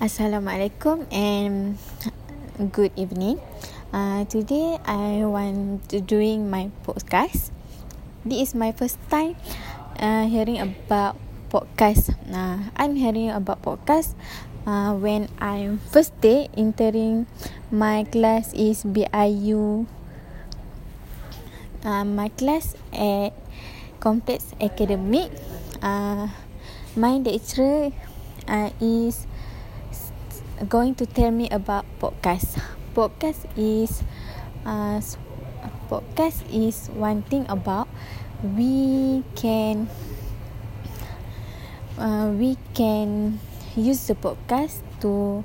Assalamualaikum and good evening. Uh, today I want to doing my podcast. This is my first time uh, hearing about podcast. Uh, I'm hearing about podcast uh, when I first day entering my class is BIU. Uh, my class at Complex Academic. Uh, my lecturer uh, is going to tell me about podcast. Podcast is uh, podcast is one thing about we can uh, we can use the podcast to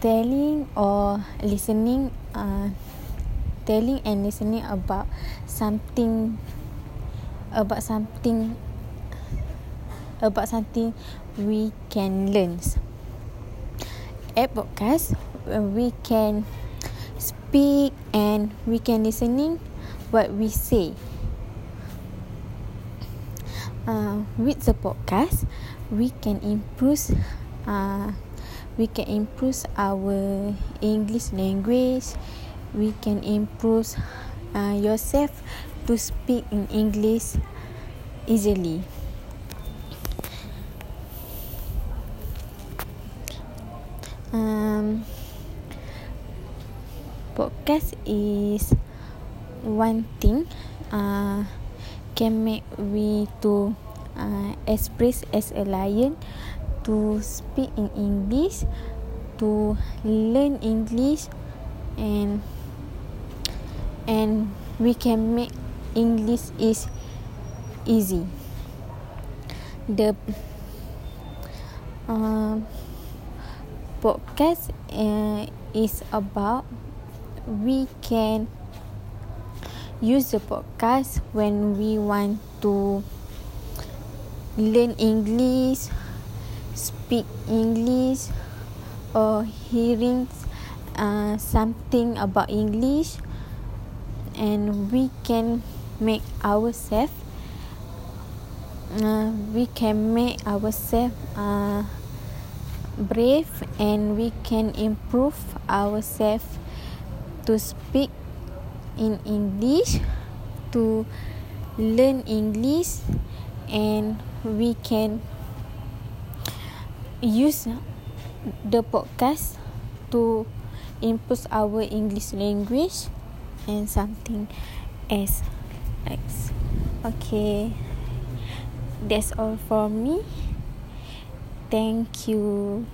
telling or listening uh, telling and listening about something about something about something we can learn app podcast we can speak and we can listening what we say. Uh, with the podcast we can improve uh, we can improve our english language. We can improve uh, yourself to speak in english easily um, podcast is one thing uh, can make we to uh, express as a lion to speak in english to learn english and and we can make english is easy. The uh, podcast uh, is about we can use the podcast when we want to learn English, speak English, or hearing uh, something about English, and we can make ourselves. Uh, we can make ourselves. Uh, brave and we can improve ourselves to speak in English, to learn English, and we can use the podcast to improve our English language and something else. Okay, that's all for me. Thank you.